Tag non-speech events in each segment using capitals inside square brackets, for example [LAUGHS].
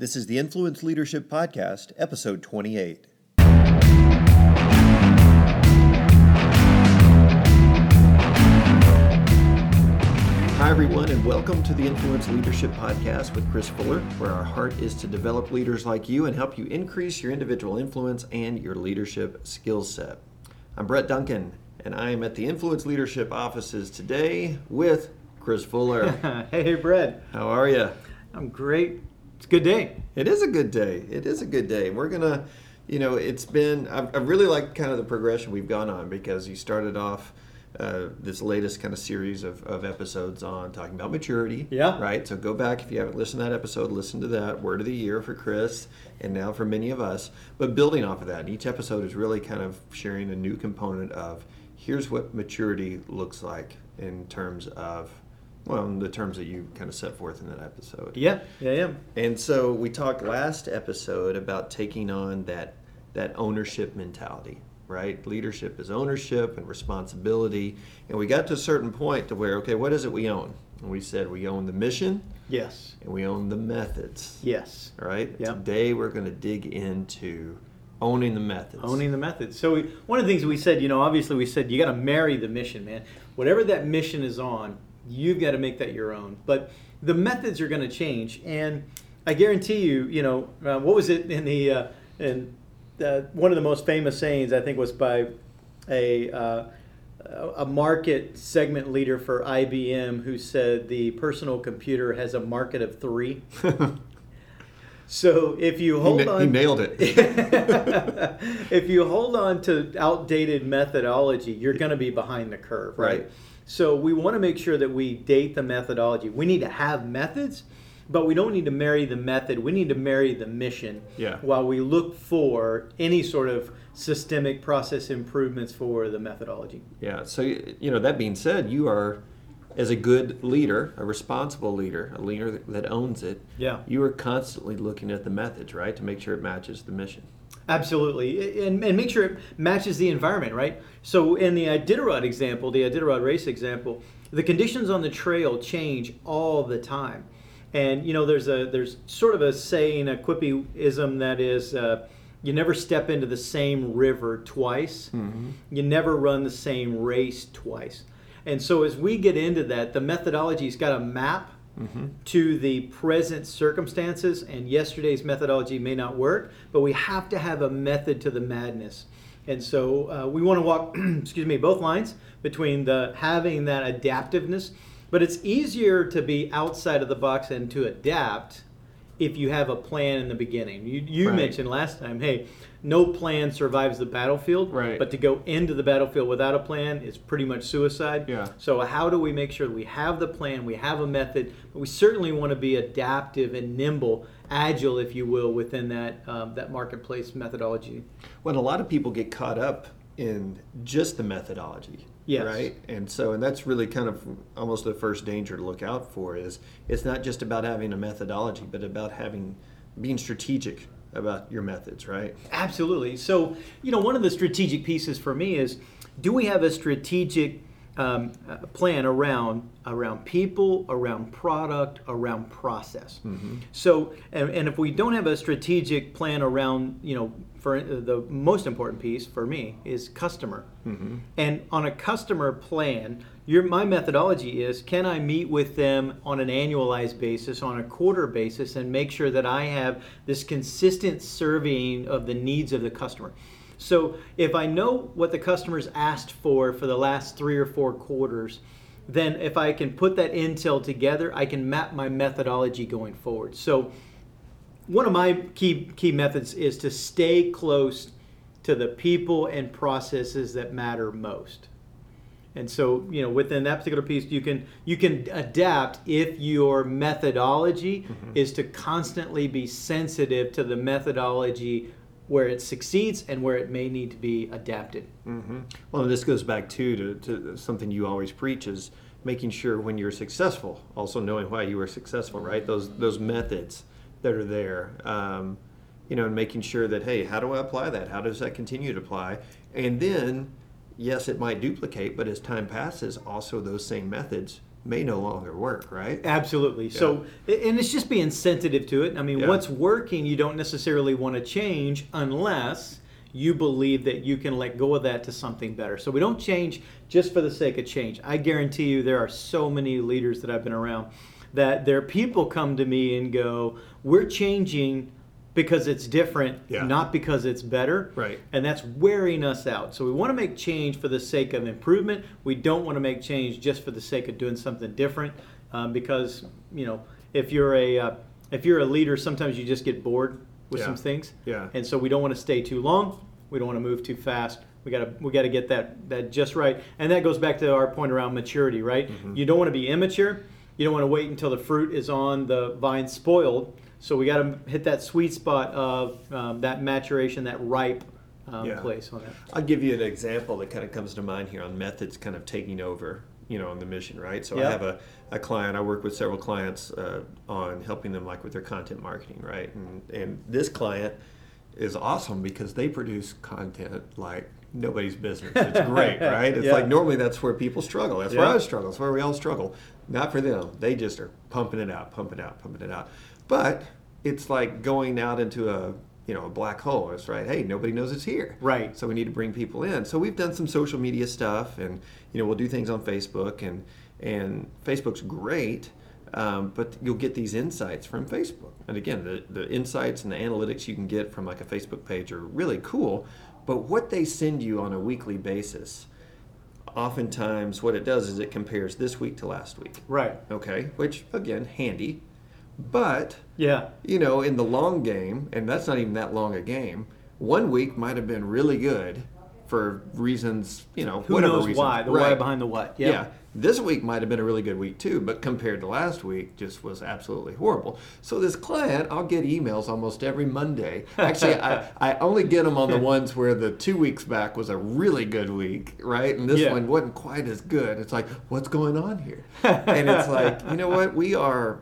This is the Influence Leadership Podcast, episode 28. Hi, everyone, and welcome to the Influence Leadership Podcast with Chris Fuller, where our heart is to develop leaders like you and help you increase your individual influence and your leadership skill set. I'm Brett Duncan, and I am at the Influence Leadership offices today with Chris Fuller. hey, [LAUGHS] hey, Brett. How are you? I'm great. It's a good day. It is a good day. It is a good day. We're gonna, you know, it's been. I've, I've really like kind of the progression we've gone on because you started off uh, this latest kind of series of, of episodes on talking about maturity. Yeah. Right. So go back if you haven't listened to that episode, listen to that word of the year for Chris and now for many of us. But building off of that, each episode is really kind of sharing a new component of here's what maturity looks like in terms of well, in the terms that you kind of set forth in that episode. Yeah, yeah, yeah. And so we talked last episode about taking on that that ownership mentality, right? Leadership is ownership and responsibility. And we got to a certain point to where, okay, what is it we own? And we said we own the mission Yes. and we own the methods. Yes. All right? Yeah. Today we're going to dig into owning the methods. Owning the method. So we, one of the things we said, you know, obviously we said you got to marry the mission, man. Whatever that mission is on, you've got to make that your own. But the methods are going to change, and I guarantee you, you know, uh, what was it in the uh, in uh, one of the most famous sayings I think was by a uh, a market segment leader for IBM who said the personal computer has a market of three. [LAUGHS] So if you He, hold na- on, he nailed it. [LAUGHS] if you hold on to outdated methodology, you're going to be behind the curve, right? Right. So we want to make sure that we date the methodology. We need to have methods, but we don't need to marry the method. We need to marry the mission. Yeah. While we look for any sort of systemic process improvements for the methodology. Yeah. So, you know, that being said, you are, as a good leader, a responsible leader, a leader that, that owns it, Yeah. you are constantly looking at the methods, right, to make sure it matches the mission. Absolutely, and, and make sure it matches the environment, right? So in the Iditarod example, the Iditarod race example, the conditions on the trail change all the time, and you know there's a there's sort of a saying, a quippyism that is, uh, you never step into the same river twice, you never run the same race twice, and so as we get into that, the methodology's got a map to the present circumstances, and yesterday's methodology may not work, but we have to have a method to the madness. And so uh, we want to walk, [CLEARS THROAT] excuse me, both lines between the having that adaptiveness, but it's easier to be outside of the box and to adapt if you have a plan in the beginning. You, you Right. mentioned last time, hey, no plan survives the battlefield, Right. but to go into the battlefield without a plan is pretty much suicide. Yeah. So how do we make sure that we have the plan, we have a method, but we certainly want to be adaptive and nimble, agile, if you will, within that um, that marketplace methodology. When a lot of people get caught up in just the methodology, Yes. right? And so, and that's really kind of almost the first danger to look out for is it's not just about having a methodology, but about having being strategic about your methods, right? Absolutely. So you know, one of the strategic pieces for me is, do we have a strategic um, uh, plan around around people, around product, around process? So, and, and if we don't have a strategic plan around, you know, for uh, the most important piece for me is customer. And on a customer plan, your my methodology is: can I meet with them on an annualized basis, on a quarter basis, and make sure that I have this consistent surveying of the needs of the customer? So if I know what the customer's asked for for the last three or four quarters, then if I can put that intel together, I can map my methodology going forward. So one of my key key methods is to stay close to the people and processes that matter most. And so, you know, within that particular piece, you can you can adapt if your methodology is to constantly be sensitive to the methodology where it succeeds and where it may need to be adapted. Mm-hmm. Well, this goes back too to, to something you always preach is making sure when you're successful, also knowing why you were successful, right? Those those methods that are there, um, you know, and making sure that hey, how do I apply that? How does that continue to apply? And then, yes, it might duplicate, but as time passes, also those same methods may no longer work, right? Absolutely. So, and it's just being sensitive to it. I mean, Yeah. what's working, you don't necessarily want to change unless you believe that you can let go of that to something better. So, we don't change just for the sake of change. I guarantee you, there are so many leaders that I've been around that their people come to me and go, We're changing because it's different, Yeah. not because it's better. Right. And that's wearing us out. So we want to make change for the sake of improvement. We don't want to make change just for the sake of doing something different. Um, because you know, if you're a uh, if you're a leader, sometimes you just get bored with Yeah. some things. Yeah. And so we don't want to stay too long. We don't want to move too fast. We gotta we gotta get that that just right. And that goes back to our point around maturity, right? Mm-hmm. You don't want to be immature. You don't want to wait until the fruit is on the vine spoiled. So we got to hit that sweet spot of um, that maturation, that ripe um, Yeah. place on it. I'll give you an example that kind of comes to mind here on methods kind of taking over, you know, on the mission, right? So Yeah. I have a, a client, I work with several clients uh, on helping them like with their content marketing, right? And, and this client is awesome because they produce content like nobody's business. It's [LAUGHS] great, right? It's Yeah. like normally that's where people struggle. That's where I struggle. That's where we all struggle. Not for them. They just are pumping it out, pumping it out, pumping it out. But it's like going out into a you know a black hole. It's right. Hey, nobody knows it's here. Right. So we need to bring people in. So we've done some social media stuff, and you know we'll do things on Facebook, and and Facebook's great, um, but you'll get these insights from Facebook. And again, the the insights and the analytics you can get from like a Facebook page are really cool. But what they send you on a weekly basis, oftentimes what it does is it compares this week to last week. Right. Okay, which again handy, but Yeah. you know, in the long game, and that's not even that long a game, one week might have been really good for reasons, you know, Who whatever knows reasons. why? The why behind the what. Yeah. Yeah. This week might have been a really good week too, but compared to last week, just was absolutely horrible. So this client, I'll get emails almost every Monday. Actually, I, [LAUGHS] I only get them on the ones where the two weeks back was a really good week, right? And this Yeah. one wasn't quite as good. It's like, what's going on here? [LAUGHS] and it's like, you know what? We are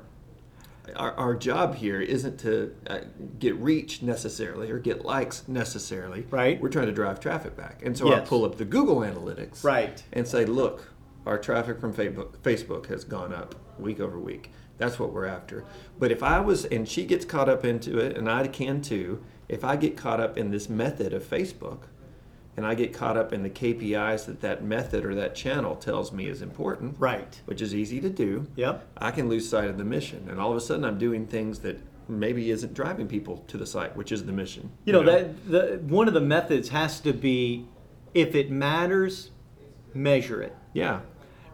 our, our job here isn't to uh, get reach necessarily or get likes necessarily. Right. We're trying to drive traffic back. And so I pull up the Google Analytics. Right. And say, look, our traffic from Facebook has gone up week over week. That's what we're after. But if I was, and she gets caught up into it, and I can too, if I get caught up in this method of Facebook, and I get caught up in the KPIs that that method or that channel tells me is important, Right. which is easy to do, Yep. I can lose sight of the mission, and all of a sudden I'm doing things that maybe isn't driving people to the site, which is the mission. You know, that the one of the methods has to be if it matters, measure it. Yeah,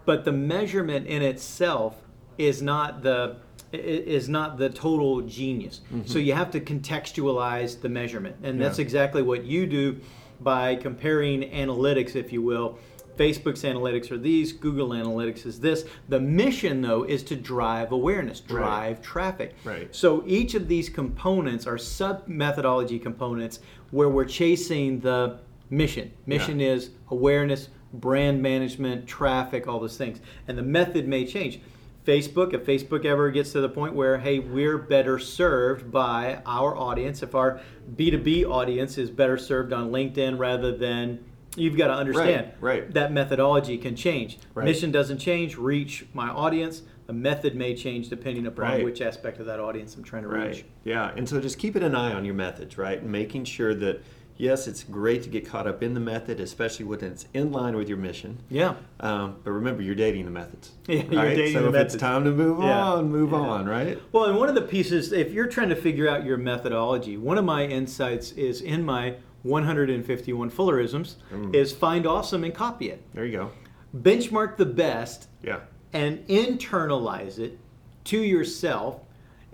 But the measurement in itself is not the is not the total genius. Mm-hmm. So you have to contextualize the measurement, and that's exactly what you do by comparing analytics, if you will. Facebook's analytics are these, Google Analytics is this. The mission, though, is to drive awareness, Right. drive traffic. Right. So each of these components are sub methodology components where we're chasing the mission. Mission is awareness, brand management, traffic, all those things. And the method may change. Facebook, if Facebook ever gets to the point where, hey, we're better served by our audience, if our B2B audience is better served on LinkedIn rather than, you've got to understand right. that methodology can change. Right. Mission doesn't change, reach my audience. The method may change depending upon Right. which aspect of that audience I'm trying to right. reach. Yeah, and so just keeping an eye on your methods, right? And making sure that, yes, it's great to get caught up in the method, especially when it's in line with your mission. Yeah. Um, but remember, you're dating the methods. [LAUGHS] Yeah, you're right? dating so the if methods. it's time to move Yeah. on, move Yeah. on, right? Well, and one of the pieces, if you're trying to figure out your methodology, one of my insights is in my 151 Fullerisms Mm. is find awesome and copy it. There you go. Benchmark the best Yeah. and internalize it to yourself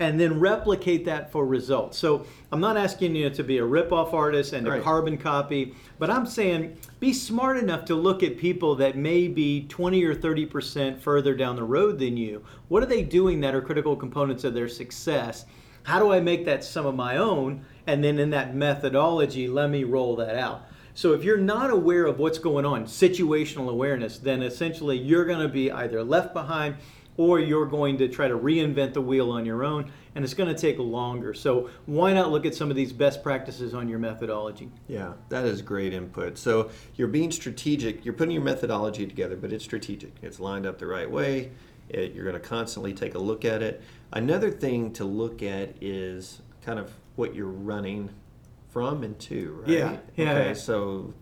and then replicate that for results. So I'm not asking you to be a rip-off artist and Right. a carbon copy, but I'm saying be smart enough to look at people that may be 20 or 30% further down the road than you. What are they doing that are critical components of their success? How do I make that some of my own? And then in that methodology, let me roll that out. So if you're not aware of what's going on, situational awareness, then essentially you're going to be either left behind or you're going to try to reinvent the wheel on your own and it's going to take longer. So why not look at some of these best practices on your methodology? Yeah, that is great input. So you're being strategic. You're putting your methodology together, but it's strategic. It's lined up the right way. It, you're going to constantly take a look at it. Another thing to look at is kind of what you're running from and to, right? Yeah, yeah, Okay, so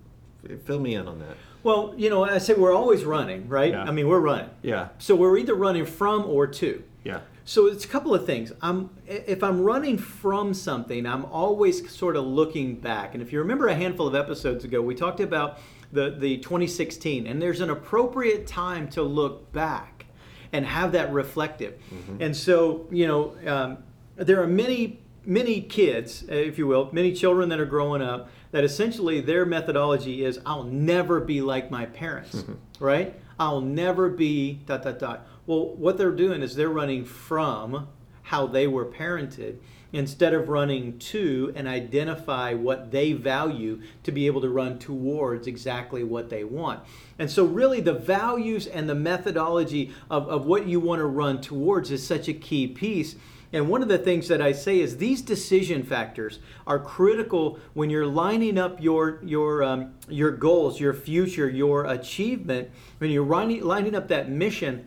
fill me in on that. Well, you know, I say we're always running, right? Yeah. I mean, we're running. Yeah, So we're either running from or to. yeah, So it's a couple of things. I'm if I'm running from something, I'm always sort of looking back. And if you remember a handful of episodes ago, we talked about the the 2016, and there's an appropriate time to look back and have that reflective. And so you know, um, there are many many kids, if you will, many children that are growing up that essentially their methodology is I'll never be like my parents, mm-hmm. right? I'll never be dot dot dot. Well, what they're doing is they're running from how they were parented instead of running to and identify what they value to be able to run towards exactly what they want. And so, really, the values and the methodology of, of what you want to run towards is such a key piece. And one of the things that I say is these decision factors are critical when you're lining up your your um, your goals, your future, your achievement. When you're lining, lining up that mission,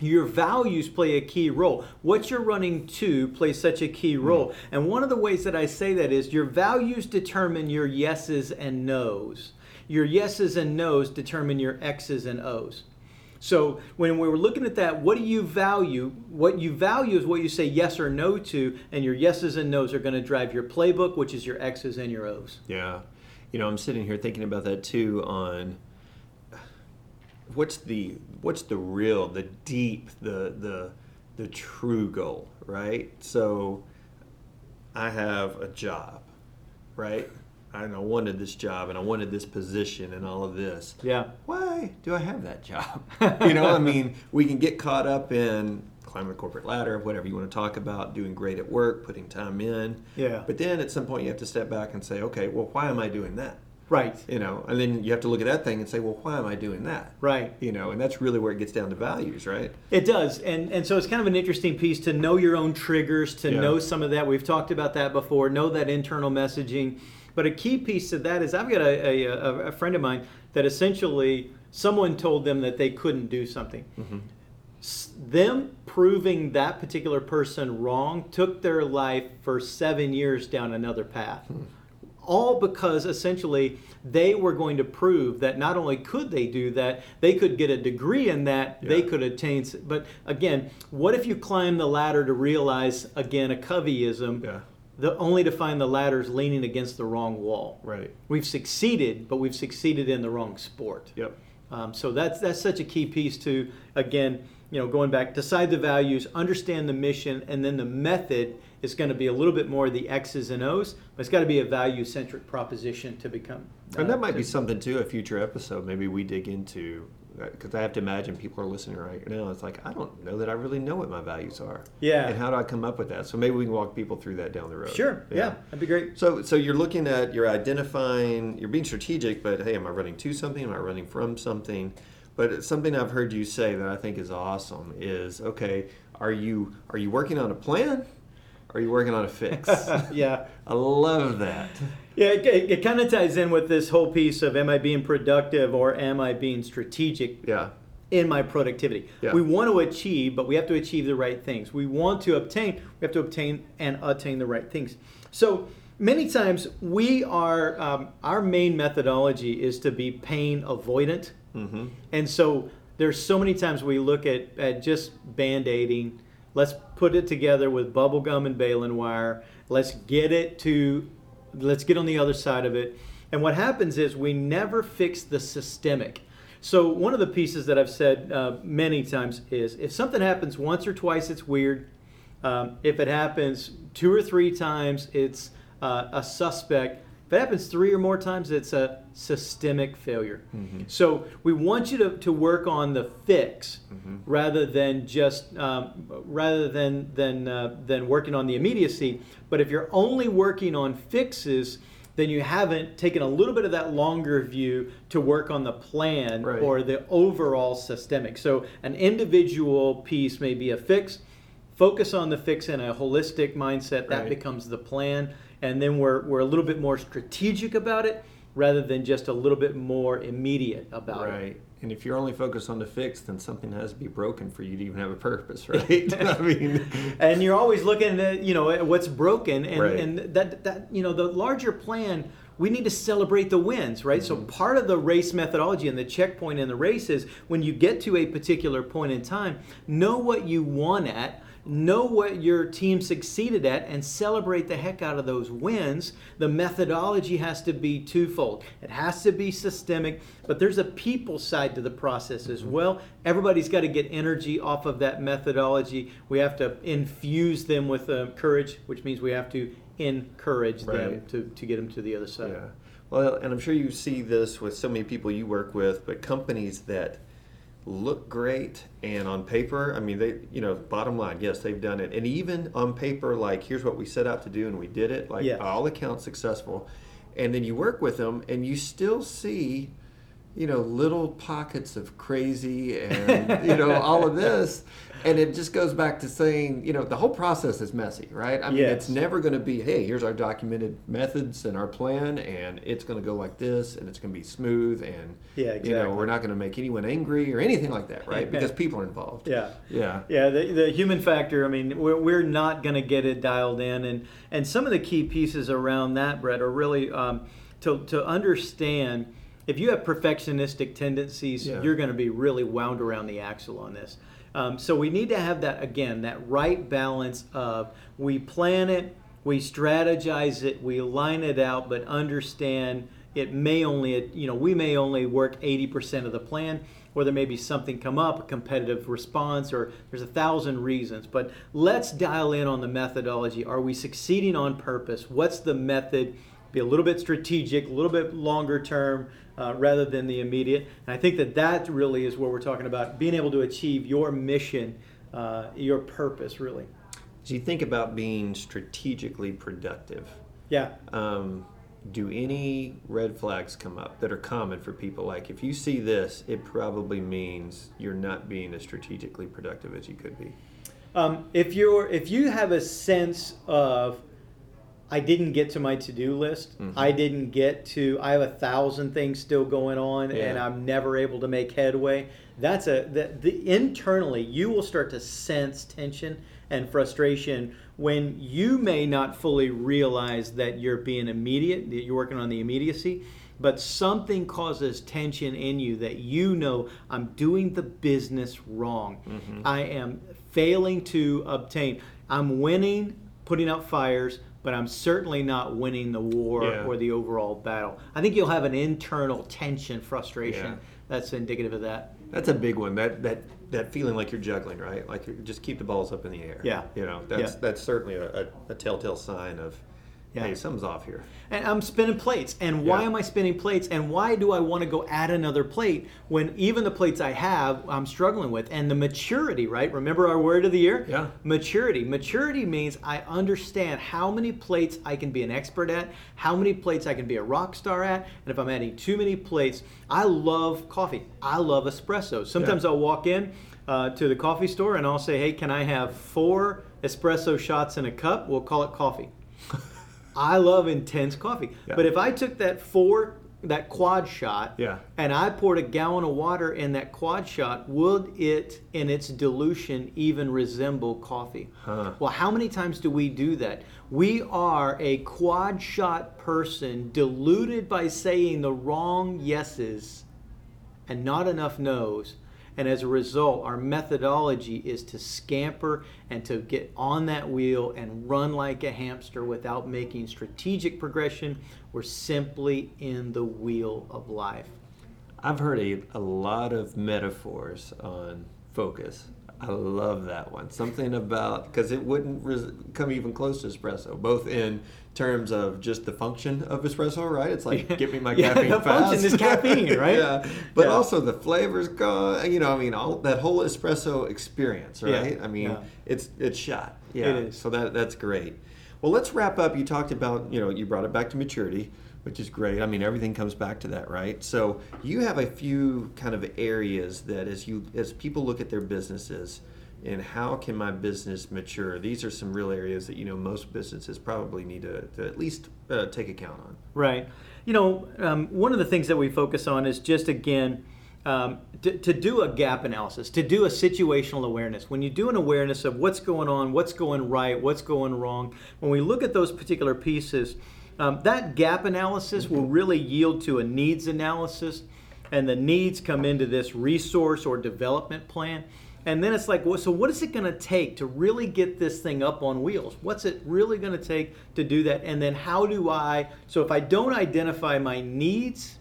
your values play a key role. What you're running to plays such a key role. And one of the ways that I say that is your values determine your yeses and nos. Your yeses and nos determine your X's and O's. So when we were looking at that, what do you value? What you value is what you say yes or no to, and your yeses and nos are going to drive your playbook, which is your X's and your O's. yeah. You know, I'm sitting here thinking about that too. On what's the what's the real, the deep, the the the true goal, right? So, I have a job, right? And I wanted this job, and I wanted this position, and all of this. Yeah. Why do I have that job? [LAUGHS] you know, I mean, we can get caught up in climbing the corporate ladder, whatever you want to talk about, doing great at work, putting time in. Yeah. But then at some point you have to step back and say, okay, well, why am I doing that? Right. You know, and then you have to look at that thing and say, well, why am I doing that? Right. You know, and that's really where it gets down to values, right? It does, and and so it's kind of an interesting piece to know your own triggers, to Yeah. know some of that. We've talked about that before. Know that internal messaging, but a key piece to that is I've got a, a, a, a friend of mine that essentially someone told them that they couldn't do something. Mm-hmm. S- Them proving that particular person wrong took their life for seven years down another path hmm. all because essentially they were going to prove that not only could they do that, they could get a degree in that, they could attain. But again, what if you climb the ladder to realize again a Coveyism, Yeah. the only to find the ladders leaning against the wrong wall? Right. We've succeeded, but we've succeeded in the wrong sport. Yep. Um, so that's that's such a key piece to again, you know, going back, decide the values, understand the mission, and then the method is going to be a little bit more the X's and O's, but it's got to be a value centric proposition to become. And uh, that might to- be something too, a future episode. Maybe we dig into, because I have to imagine people are listening right now. It's like, I don't know that I really know what my values are. Yeah. And how do I come up with that? So maybe we can walk people through that down the road. Sure. Yeah. that'd be great. So, so you're looking at, you're identifying, you're being strategic, but hey, am I running to something? Am I running from something? But something I've heard you say that I think is awesome is okay. Are you are you working on a plan? Are you working on a fix? [LAUGHS] yeah. I love that. Yeah, it, it, it kind of ties in with this whole piece of am I being productive or am I being strategic Yeah. in my productivity. Yeah. We want to achieve, but we have to achieve the right things. We want to obtain, we have to obtain and attain the right things. So many times we are, um, our main methodology is to be pain avoidant. Mm-hmm. And so there's so many times we look at, at just band-aiding. Let's put it together with bubble gum and baling wire. Let's get it to, let's get on the other side of it. And what happens is we never fix the systemic. So one of the pieces that I've said uh, many times is if something happens once or twice, it's weird. Um, if it happens two or three times, it's uh, a suspect. If it happens three or more times, it's a systemic failure. So we want you to, to work on the fix rather than just um, rather than than uh, than working on the immediacy. But if you're only working on fixes, then you haven't taken a little bit of that longer view to work on the plan Right. or the overall systemic. So an individual piece may be a fix. Focus on the fix in a holistic mindset. That Right. becomes the plan. And then we're, we're a little bit more strategic about it rather than just a little bit more immediate about it. Right. And if you're only focused on the fix, then something has to be broken for you to even have a purpose, [LAUGHS] right? [LAUGHS] I mean, and you're always looking at you know at what's broken, and, Right. and that that you know the larger plan. We need to celebrate the wins, right? So Mm-hmm. part of the race methodology and the checkpoint in the race is when you get to a particular point in time, know what you won at, know what your team succeeded at, and celebrate the heck out of those wins. The methodology has to be twofold. It has to be systemic, but there's a people side to the process as well. Everybody's got to get energy off of that methodology. We have to infuse them with uh, courage, which means we have to encourage them to, to get them to the other side. Yeah. Well, and I'm sure you see this with so many people you work with, but companies that look great and on paper, I mean, they, you know, bottom line, yes, they've done it. And even on paper, like, here's what we set out to do and we did it, like, all accounts successful. And then you work with them and you still see, you know, little pockets of crazy and, you know, all of this. And it just goes back to saying, you know, the whole process is messy, right? I mean, Yes. it's never going to be, hey, here's our documented methods and our plan, and it's going to go like this, and it's going to be smooth, and Yeah, exactly. you know, we're not going to make anyone angry or anything like that, right? [LAUGHS] Because people are involved. Yeah. Yeah. Yeah, the, the human factor, I mean, we're, we're not going to get it dialed in. And, and some of the key pieces around that, Brett, are really um, to, to understand if you have perfectionistic tendencies, Yeah. you're going to be really wound around the axle on this. Um, so we need to have that, again, that right balance of we plan it, we strategize it, we line it out, but understand it may only, you know, we may only work 80% of the plan, or there may be something come up, a competitive response, or there's a thousand reasons. But let's dial in on the methodology. Are we succeeding on purpose? What's the method? Be a little bit strategic, a little bit longer term, uh, rather than the immediate. And I think that that really is what we're talking about being able to achieve your mission, uh, your purpose, really. So you think about being strategically productive. Yeah. Um, do any red flags come up that are common for people? Like if you see this, it probably means you're not being as strategically productive as you could be. Um, if you're if you have a sense of I didn't get to my to-do list. Mhm. I didn't get to I have a thousand things still going on and I'm never able to make headway. That's a that the internally you will start to sense tension and frustration when you may not fully realize that you're being immediate, that you're working on the immediacy, but something causes tension in you that you know I'm doing the business wrong. Mm-hmm. I am failing to obtain. I'm winning, putting out fires, but I'm certainly not winning the war Yeah. or the overall battle. I think you'll have an internal tension, frustration Yeah. that's indicative of that. That's a big one. That that that feeling like you're juggling, right? Like you just keep the balls up in the air. Yeah. You know, that's Yeah. that's certainly a, a, a telltale sign of, Yeah. hey, something's off here. And I'm spinning plates. And why Yeah. am I spinning plates? And why do I want to go add another plate when even the plates I have, I'm struggling with? And the maturity, right? Remember our word of the year? Yeah. Maturity. Maturity means I understand how many plates I can be an expert at, how many plates I can be a rock star at. And if I'm adding too many plates, I love coffee. I love espresso. Sometimes Yeah. I'll walk in uh, to the coffee store and I'll say, hey, can I have four espresso shots in a cup? We'll call it coffee. [LAUGHS] I love intense coffee. Yeah. But if I took that four, that quad shot, Yeah. and I poured a gallon of water in that quad shot, would it, in its dilution, even resemble coffee? Huh. Well, how many times do we do that? We are a quad shot person diluted by saying the wrong yeses and not enough no's. And as a result, our methodology is to scamper and to get on that wheel and run like a hamster without making strategic progression. We're simply in the wheel of life. I've heard a, a lot of metaphors on focus. I love that one. Something about because it wouldn't res- come even close to espresso, both in terms of just the function of espresso, right? It's like get me my [LAUGHS] Yeah, caffeine the fast. function is caffeine, [LAUGHS] right? yeah, but Yeah. also the flavors go. You know, I mean, all that whole espresso experience, Yeah, right? I mean, yeah. it's it's shot. Yeah, It. So that that's great. Well, let's wrap up. You talked about you know you brought it back to maturity which is great. I mean, everything comes back to that, right? So you have a few kind of areas that as you as people look at their businesses and how can my business mature? These are some real areas that you know most businesses probably need to, to at least uh, take account on. Right. You know, um, one of the things that we focus on is just again um, to, to do a gap analysis, to do a situational awareness. When you do an awareness of what's going on, what's going right, what's going wrong, when we look at those particular pieces, um, that gap analysis will really yield to a needs analysis, and the needs come into this resource or development plan. And then it's like, well, so what is it going to take to really get this thing up on wheels? What's it really going to take to do that? And then how do I, so if I don't identify my needs,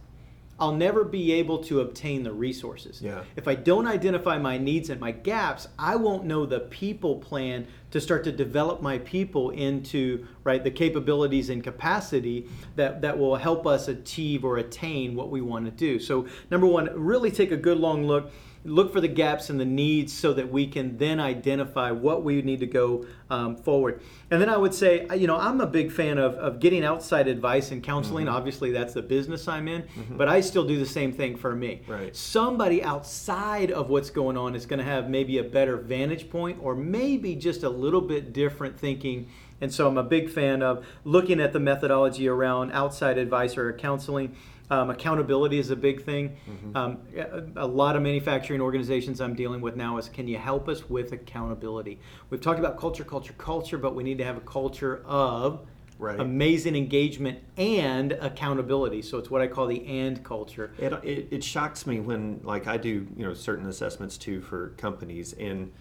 I'll never be able to obtain the resources. Yeah. If I don't identify my needs and my gaps, I won't know the people plan to start to develop my people into right the capabilities and capacity that, that will help us achieve or attain what we want to do. So number one, really take a good long look look for the gaps and the needs so that we can then identify what we need to go um, forward. And then I would say, you know, I'm a big fan of, of getting outside advice and counseling. Mm-hmm. Obviously, that's the business I'm in, mm-hmm. but I still do the same thing for me. Right. Somebody outside of what's going on is going to have maybe a better vantage point or maybe just a little bit different thinking. And so I'm a big fan of looking at the methodology around outside advice or counseling. Um, accountability is a big thing. Mm-hmm. Um, a, a, lot of manufacturing organizations I'm dealing with now is can you help us with accountability? We've talked about culture, culture, culture, but we need to have a culture of right. amazing engagement and accountability. So it's what I call the and culture. It, it, it shocks me when like I do you know certain assessments too for companies and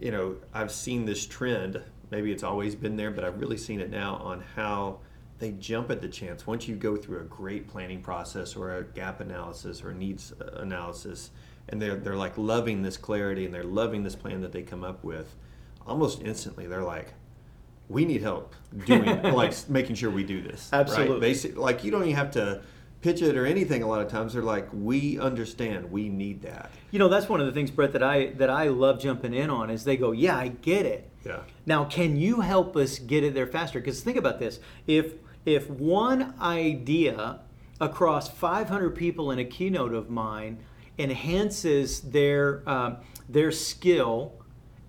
you know I've seen this trend. Maybe it's always been there, but I've really seen it now on how they jump at the chance. Once you go through a great planning process or a gap analysis or needs uh, analysis and they're, they're like loving this clarity and they're loving this plan that they come up with almost instantly they're like we need help doing [LAUGHS] like making sure we do this. Absolutely. Right? Basic, like you don't even have to pitch it or anything a lot of times. They're like we understand. We need that. You know that's one of the things brett that i that i love jumping in on is they go yeah i get it. Yeah. Now can you help us get it there faster? Because think about this. If if one idea across 500 people in a keynote of mine enhances their um, their skill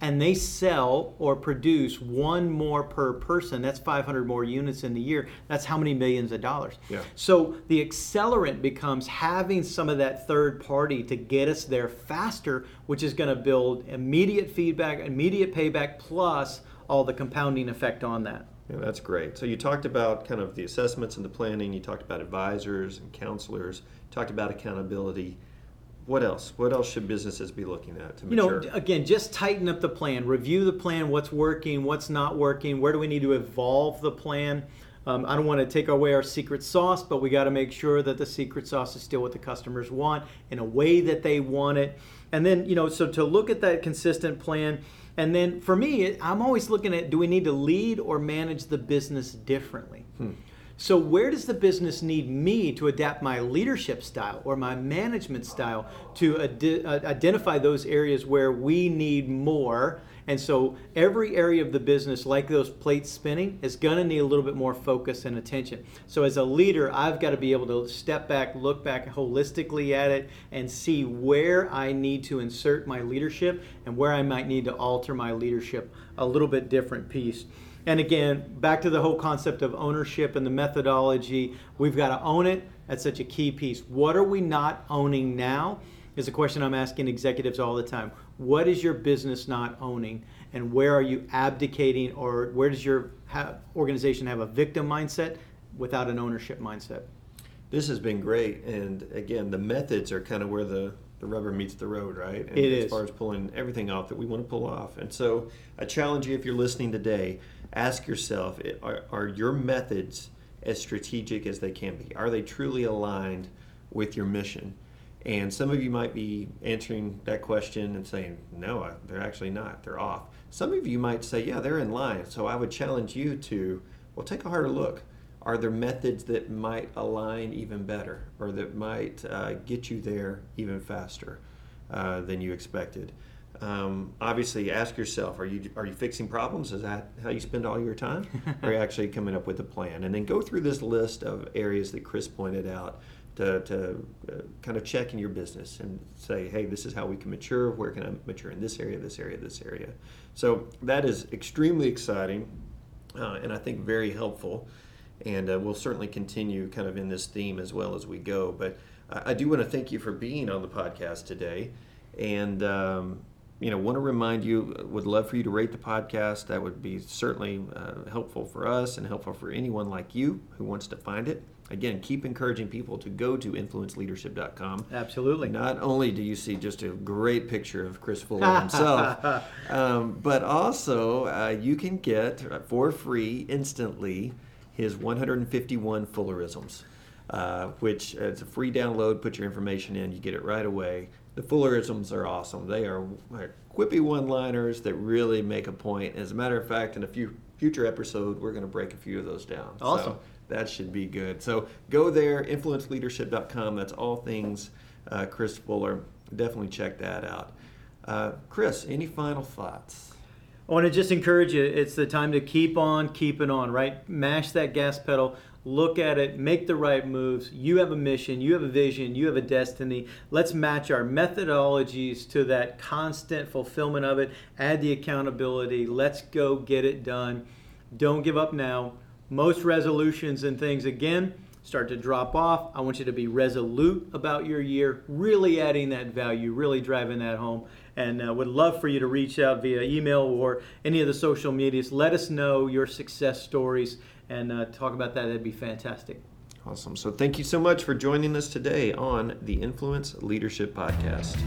and they sell or produce one more per person that's 500 more units in the year that's how many millions of dollars yeah. so the accelerant becomes having some of that third party to get us there faster which is going to build immediate feedback immediate payback plus all the compounding effect on that yeah, that's great. So you talked about kind of the assessments and the planning. You talked about advisors and counselors. You talked about accountability. What else? What else should businesses be looking at to mature? You know, again, just tighten up the plan. Review the plan. What's working? What's not working? Where do we need to evolve the plan? Um, I don't want to take away our secret sauce, but we got to make sure that the secret sauce is still what the customers want in a way that they want it. And then, you know, so to look at that consistent plan and then for me, I'm always looking at do we need to lead or manage the business differently? Hmm. So, where does the business need me to adapt my leadership style or my management style to ad- uh, identify those areas where we need more and so every area of the business, like those plates spinning, is going to need a little bit more focus and attention. So as a leader, I've got to be able to step back, look back holistically at it, and see where I need to insert my leadership and where I might need to alter my leadership a little bit different piece. And again, back to the whole concept of ownership and the methodology, we've got to own it. That's such a key piece. What are we not owning now? Is a question I'm asking executives all the time. What is your business not owning, and where are you abdicating, or where does your ha- organization have a victim mindset without an ownership mindset? This has been great, and again, the methods are kind of where the the rubber meets the road, right? And it as is. far as pulling everything off that we want to pull off. And so I challenge you if you're listening today, ask yourself are, are your methods as strategic as they can be? Are they truly aligned with your mission? And some of you might be answering that question and saying, no, they're actually not. They're off. Some of you might say, yeah, they're in line. So I would challenge you to, well, take a harder look. Are there methods that might align even better or that might uh, get you there even faster uh, than you expected? Um, obviously, ask yourself: Are you are you fixing problems? Is that how you spend all your time? or [LAUGHS] are you actually coming up with a plan? And then go through this list of areas that Chris pointed out to, to uh, kind of check in your business and say, hey, this is how we can mature. Where can I mature in this area, this area, this area? So that is extremely exciting uh, and I think very helpful. And uh, we'll certainly continue kind of in this theme as well as we go. But I do want to thank you for being on the podcast today. And, um, you know, want to remind you, would love for you to rate the podcast. That would be certainly uh, helpful for us and helpful for anyone like you who wants to find it. Again, keep encouraging people to go to influenceleadership.com. Absolutely. Not only do you see just a great picture of Chris Fuller himself, [LAUGHS] um, but also uh, you can get for free instantly his 151 Fullerisms, uh, which uh, it's a free download. Put your information in, you get it right away. The Fullerisms are awesome. They are quippy one-liners that really make a point. As a matter of fact, in a few future episode, we're going to break a few of those down. Awesome. So that should be good. So go there, influenceleadership.com. That's all things uh, Chris Fuller. Definitely check that out. Uh, Chris, any final thoughts? I want to just encourage you. It's the time to keep on keeping on, right? Mash that gas pedal. Look at it, make the right moves. You have a mission, you have a vision, you have a destiny. Let's match our methodologies to that constant fulfillment of it. Add the accountability. Let's go get it done. Don't give up now. Most resolutions and things, again, start to drop off. I want you to be resolute about your year, really adding that value, really driving that home. And uh, would love for you to reach out via email or any of the social medias. Let us know your success stories and uh, talk about that. That'd be fantastic. Awesome. So thank you so much for joining us today on the Influence Leadership Podcast.